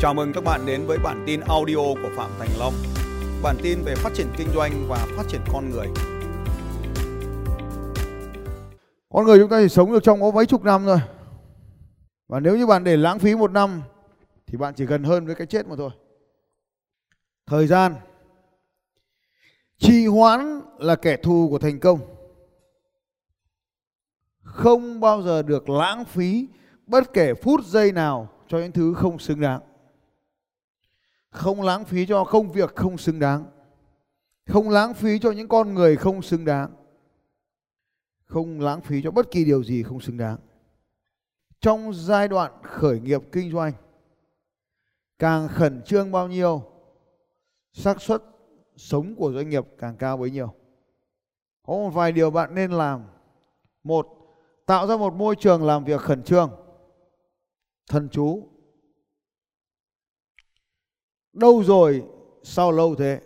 Chào mừng các bạn đến với bản tin audio của Phạm Thành Long. Bản tin về phát triển kinh doanh và phát triển con người. Con người chúng ta chỉ sống được trong có mấy chục năm thôi. Và nếu như bạn để lãng phí một năm, thì bạn chỉ gần hơn với cái chết mà thôi. Thời gian trì hoãn là kẻ thù của thành công. Không bao giờ được lãng phí bất kể phút giây nào cho những thứ không xứng đáng. Không lãng phí cho công việc không xứng đáng. Không lãng phí cho những con người không xứng đáng. Không lãng phí cho bất kỳ điều gì không xứng đáng. Trong giai đoạn khởi nghiệp kinh doanh, càng khẩn trương bao nhiêu, xác suất sống của doanh nghiệp càng cao bấy nhiêu. Có một vài điều bạn nên làm. Một, tạo ra một môi trường làm việc khẩn trương, thần chú. Đâu rồi, sao lâu thế?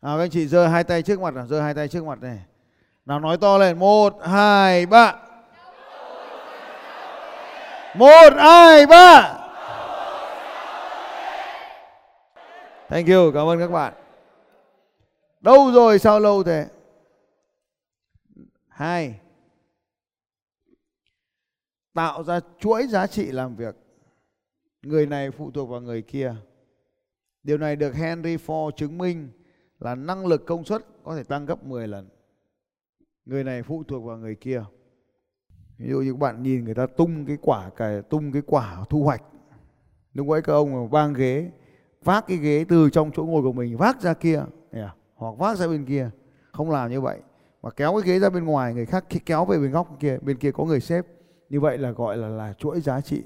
À, các anh chị giơ hai tay trước mặt, nào giơ hai tay trước mặt này. Nào nói to lên, một, hai, ba. Một, hai, ba. Thank you, cảm ơn các bạn. Đâu rồi sao lâu thế? Hai. Tạo ra chuỗi giá trị làm việc. Người này phụ thuộc vào người kia. Điều này được Henry Ford chứng minh là năng lực công suất có thể tăng gấp 10 lần. Người này phụ thuộc vào người kia. Ví dụ như các bạn nhìn người ta tung cái quả cải, tung cái quả thu hoạch. Lúc ấy các ông vang ghế, vác cái ghế từ trong chỗ ngồi của mình, vác ra kia yeah. hoặc vác ra bên kia không làm như vậy mà kéo cái ghế ra bên ngoài, người khác kéo về bên góc kia, bên kia có người xếp như vậy là gọi là là chuỗi giá trị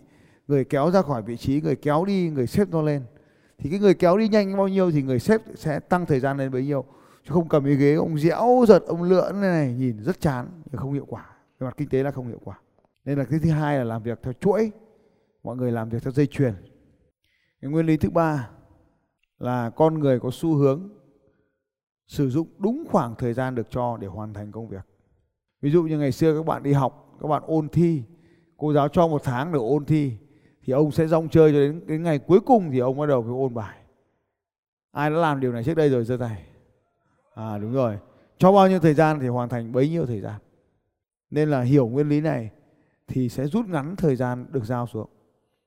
người kéo ra khỏi vị trí người kéo đi người xếp nó lên. Thì cái người kéo đi nhanh bao nhiêu thì người xếp sẽ tăng thời gian lên bấy nhiêu. Chứ không cầm cái ghế ông dẻo giật ông lượn này, này nhìn rất chán không hiệu quả. Về mặt kinh tế là không hiệu quả. Nên là cái thứ hai là làm việc theo chuỗi. Mọi người làm việc theo dây chuyền. Cái nguyên lý thứ ba là con người có xu hướng sử dụng đúng khoảng thời gian được cho để hoàn thành công việc. Ví dụ như ngày xưa các bạn đi học, các bạn ôn thi, cô giáo cho một tháng để ôn thi, thì ông sẽ rong chơi cho đến cái ngày cuối cùng thì ông bắt đầu cái ôn bài. Ai đã làm điều này trước đây rồi giơ tay? À đúng rồi. Cho bao nhiêu thời gian thì hoàn thành bấy nhiêu thời gian. Nên là hiểu nguyên lý này thì sẽ rút ngắn thời gian được giao xuống.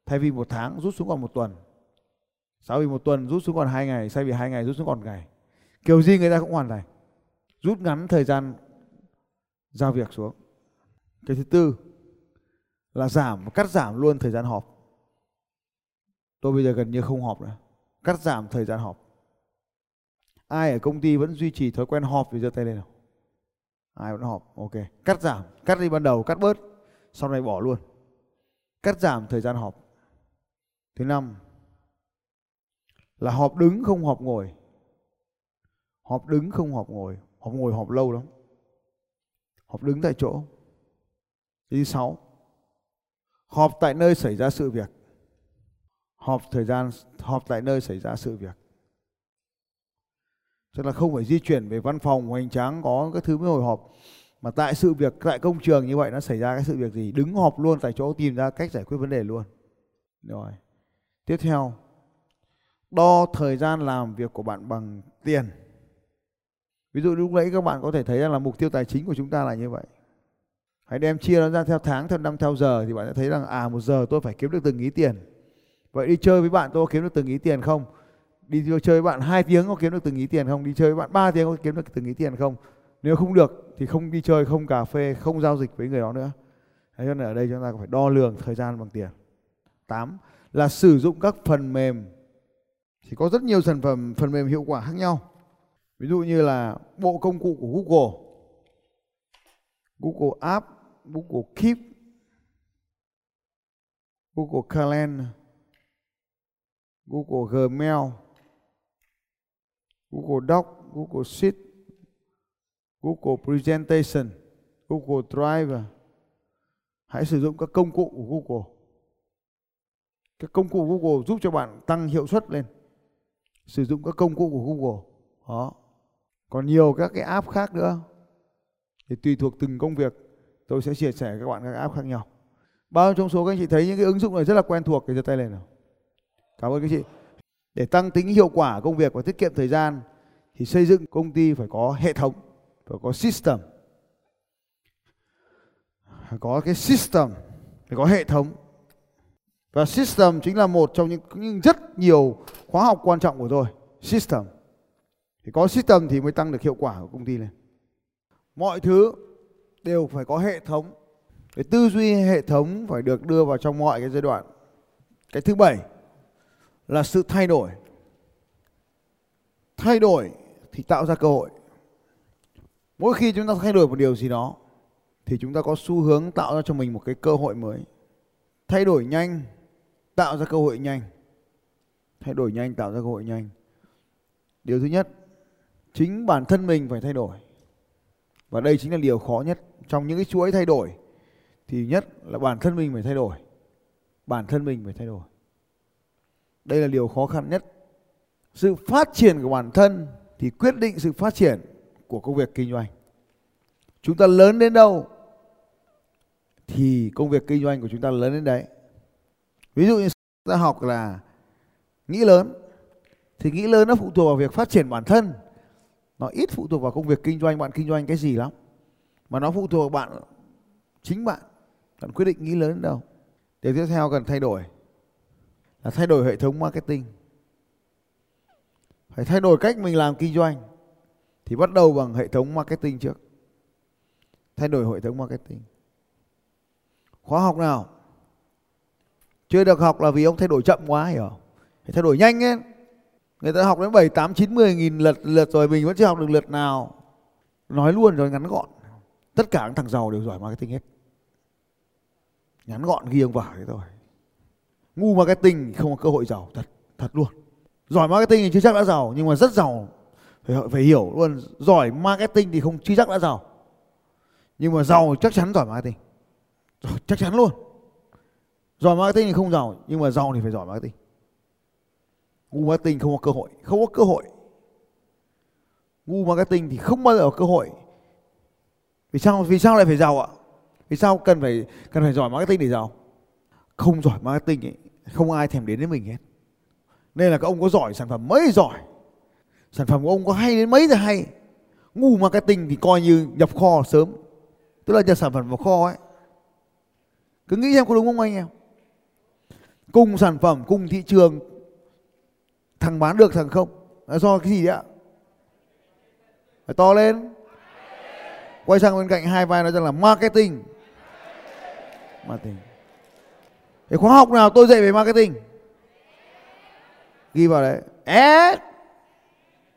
Thay vì một tháng rút xuống còn một tuần sau vì một tuần rút xuống còn hai ngày, thay vì hai ngày rút xuống còn ngày. Kiểu gì người ta cũng hoàn thành. Rút ngắn thời gian giao việc xuống. Cái thứ tư là giảm, cắt giảm luôn thời gian họp. Tôi bây giờ gần như không họp nữa. Cắt giảm thời gian họp. Ai ở công ty vẫn duy trì thói quen họp thì giơ tay lên nào. Ai vẫn họp, ok. Cắt giảm, cắt đi ban đầu, cắt bớt, sau này bỏ luôn. Cắt giảm thời gian họp. Thứ năm, là họp đứng không họp ngồi họp đứng không họp ngồi họp ngồi họp lâu lắm họp đứng tại chỗ thứ sáu họp tại nơi xảy ra sự việc họp thời gian, họp tại nơi xảy ra sự việc. Tức là không phải di chuyển về văn phòng hoành tráng có cái thứ mới hồi họp, mà tại sự việc, tại công trường như vậy nó xảy ra cái sự việc gì, đứng họp luôn tại chỗ tìm ra cách giải quyết vấn đề luôn. Rồi, tiếp theo, đo thời gian làm việc của bạn bằng tiền. Ví dụ lúc nãy các bạn có thể thấy rằng là mục tiêu tài chính của chúng ta là như vậy. Hãy đem chia nó ra theo tháng, theo năm, theo giờ thì bạn sẽ thấy rằng à một giờ tôi phải kiếm được từng ý tiền vậy đi chơi với bạn tôi có kiếm được từng ý tiền không? Đi chơi với bạn hai tiếng có kiếm được từng ý tiền không? Đi chơi với bạn ba tiếng có kiếm được từng ý tiền không? Nếu không được thì không đi chơi, không cà phê, không giao dịch với người đó nữa. Thế cho nên ở đây chúng ta phải đo lường thời gian bằng tiền. 8 là sử dụng các phần mềm. Thì có rất nhiều sản phẩm, phần mềm hiệu quả khác nhau. Ví dụ như là bộ công cụ của Google. Google App, Google Keep, Google Calendar. Google Gmail, Google Doc, Google Sheet, Google Presentation, Google Drive. Hãy sử dụng các công cụ của Google. Các công cụ Google giúp cho bạn tăng hiệu suất lên. Sử dụng các công cụ của Google. Đó. Còn nhiều các cái app khác nữa. Thì tùy thuộc từng công việc, tôi sẽ chia sẻ các bạn các app khác nhau. Bao trong số các anh chị thấy những cái ứng dụng này rất là quen thuộc, thì giơ tay lên nào. Cảm ơn các chị. Để tăng tính hiệu quả công việc và tiết kiệm thời gian thì xây dựng công ty phải có hệ thống, phải có system. Phải có cái system, phải có hệ thống. Và system chính là một trong những, những rất nhiều khóa học quan trọng của tôi. System. Thì có system thì mới tăng được hiệu quả của công ty này. Mọi thứ đều phải có hệ thống. Cái tư duy hệ thống phải được đưa vào trong mọi cái giai đoạn. Cái thứ bảy là sự thay đổi. Thay đổi thì tạo ra cơ hội. Mỗi khi chúng ta thay đổi một điều gì đó thì chúng ta có xu hướng tạo ra cho mình một cái cơ hội mới. Thay đổi nhanh tạo ra cơ hội nhanh. Thay đổi nhanh tạo ra cơ hội nhanh. Điều thứ nhất, chính bản thân mình phải thay đổi. Và đây chính là điều khó nhất trong những cái chuỗi thay đổi thì nhất là bản thân mình phải thay đổi. Bản thân mình phải thay đổi. Đây là điều khó khăn nhất. Sự phát triển của bản thân thì quyết định sự phát triển của công việc kinh doanh. Chúng ta lớn đến đâu thì công việc kinh doanh của chúng ta lớn đến đấy. Ví dụ như ta học là nghĩ lớn, thì nghĩ lớn nó phụ thuộc vào việc phát triển bản thân. Nó ít phụ thuộc vào công việc kinh doanh, bạn kinh doanh cái gì lắm. Mà nó phụ thuộc vào bạn, chính bạn. Bạn quyết định nghĩ lớn đến đâu. Điều tiếp theo cần thay đổi là thay đổi hệ thống marketing. Phải thay đổi cách mình làm kinh doanh. Thì bắt đầu bằng hệ thống marketing trước. Thay đổi hệ thống marketing. Khóa học nào? Chưa được học là vì ông thay đổi chậm quá hiểu phải thay đổi nhanh ấy. Người ta học đến 7, 8, 9, 10 nghìn lượt lượt rồi mình vẫn chưa học được lượt nào. Nói luôn rồi ngắn gọn. Tất cả các thằng giàu đều giỏi marketing hết. Ngắn gọn ghi ông vào thế thôi ngu marketing không có cơ hội giàu, thật thật luôn. Giỏi marketing thì chưa chắc đã giàu, nhưng mà rất giàu, phải phải hiểu luôn, giỏi marketing thì không, chưa chắc đã giàu. Nhưng mà giàu chắc chắn giỏi marketing. Chắc chắn luôn. Giỏi marketing thì không giàu, nhưng mà giàu thì phải giỏi marketing. Ngu marketing không có cơ hội, không có cơ hội. Ngu marketing thì không bao giờ có cơ hội. Vì sao vì sao lại phải giàu ạ? Vì sao cần phải cần phải giỏi marketing để giàu? Không giỏi marketing ấy, không ai thèm đến với mình hết. Nên là các ông có giỏi sản phẩm mấy giỏi. Sản phẩm của ông có hay đến mấy thì hay. Ngu marketing thì coi như nhập kho sớm. Tức là nhập sản phẩm vào kho ấy. Cứ nghĩ xem có đúng không anh em? Cùng sản phẩm cùng thị trường thằng bán được thằng không. Là do cái gì đấy ạ? Phải to lên. Quay sang bên cạnh hai vai nói rằng là marketing. Marketing cái khóa học nào tôi dạy về marketing? Ghi vào đấy. S.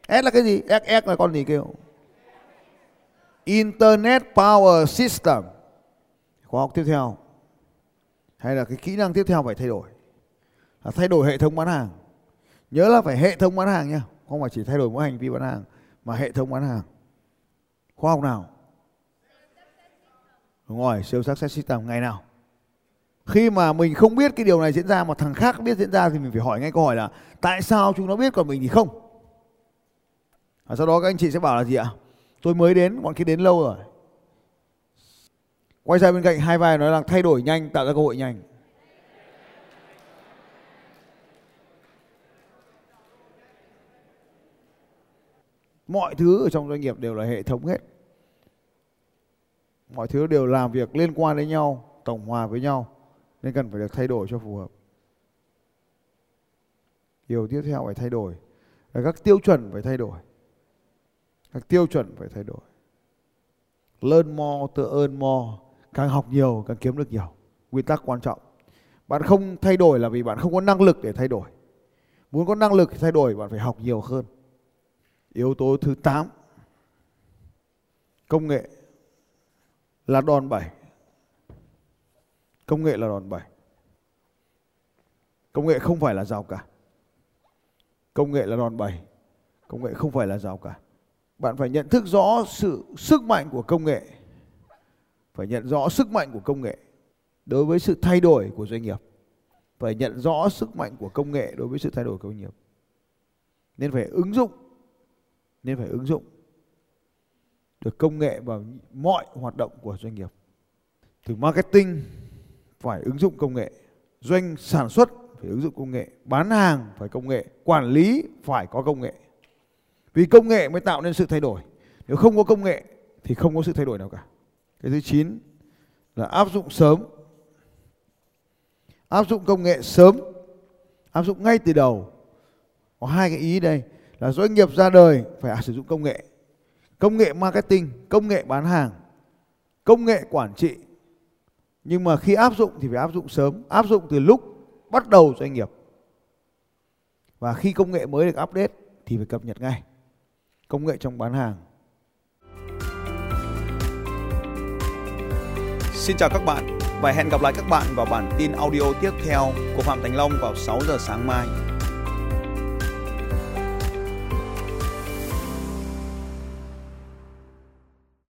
S là cái gì? S S là con gì kêu? Internet Power System. Khóa học tiếp theo. Hay là cái kỹ năng tiếp theo phải thay đổi? Là thay đổi hệ thống bán hàng. Nhớ là phải hệ thống bán hàng nha. Không phải chỉ thay đổi mỗi hành vi bán hàng, mà hệ thống bán hàng. Khoa học nào? Đúng rồi, siêu sắc xét system. Ngày nào? Khi mà mình không biết cái điều này diễn ra mà thằng khác biết diễn ra thì mình phải hỏi ngay câu hỏi là, tại sao chúng nó biết còn mình thì không? Và sau đó các anh chị sẽ bảo là gì ạ? Tôi mới đến, bọn kia đến lâu rồi. Quay ra bên cạnh hai vai nói là, thay đổi nhanh, tạo ra cơ hội nhanh. Mọi thứ ở trong doanh nghiệp đều là hệ thống hết. Mọi thứ đều làm việc liên quan đến nhau, tổng hòa với nhau nên cần phải được thay đổi cho phù hợp. Điều tiếp theo phải thay đổi. Là các tiêu chuẩn phải thay đổi. Các tiêu chuẩn phải thay đổi. Learn more to earn more. Càng học nhiều, càng kiếm được nhiều. Nguyên tắc quan trọng. Bạn không thay đổi là vì bạn không có năng lực để thay đổi. Muốn có năng lực để thay đổi, bạn phải học nhiều hơn. Yếu tố thứ 8 công nghệ. Là đòn bẩy công nghệ là đòn bẩy. Công nghệ không phải là rào cản. Công nghệ là đòn bẩy. Công nghệ không phải là rào cản. Bạn phải nhận thức rõ sự sức mạnh của công nghệ. Phải nhận rõ sức mạnh của công nghệ đối với sự thay đổi của doanh nghiệp. Phải nhận rõ sức mạnh của công nghệ đối với sự thay đổi của doanh nghiệp. Nên phải ứng dụng. Nên phải ứng dụng được công nghệ vào mọi hoạt động của doanh nghiệp. Từ marketing phải ứng dụng công nghệ. Doanh sản xuất phải ứng dụng công nghệ. Bán hàng phải công nghệ. Quản lý phải có công nghệ. Vì công nghệ mới tạo nên sự thay đổi. Nếu không có công nghệ thì không có sự thay đổi nào cả. Cái thứ chín là áp dụng sớm. Áp dụng công nghệ sớm. Áp dụng ngay từ đầu. Có hai cái ý đây. Là doanh nghiệp ra đời phải sử dụng công nghệ. Công nghệ marketing, công nghệ bán hàng. Công nghệ quản trị nhưng mà khi áp dụng thì phải áp dụng sớm. Áp dụng từ lúc bắt đầu doanh nghiệp. Và khi công nghệ mới được update thì phải cập nhật ngay. Công nghệ trong bán hàng. Xin chào các bạn và hẹn gặp lại các bạn vào bản tin audio tiếp theo của Phạm Thành Long vào 6 giờ sáng mai.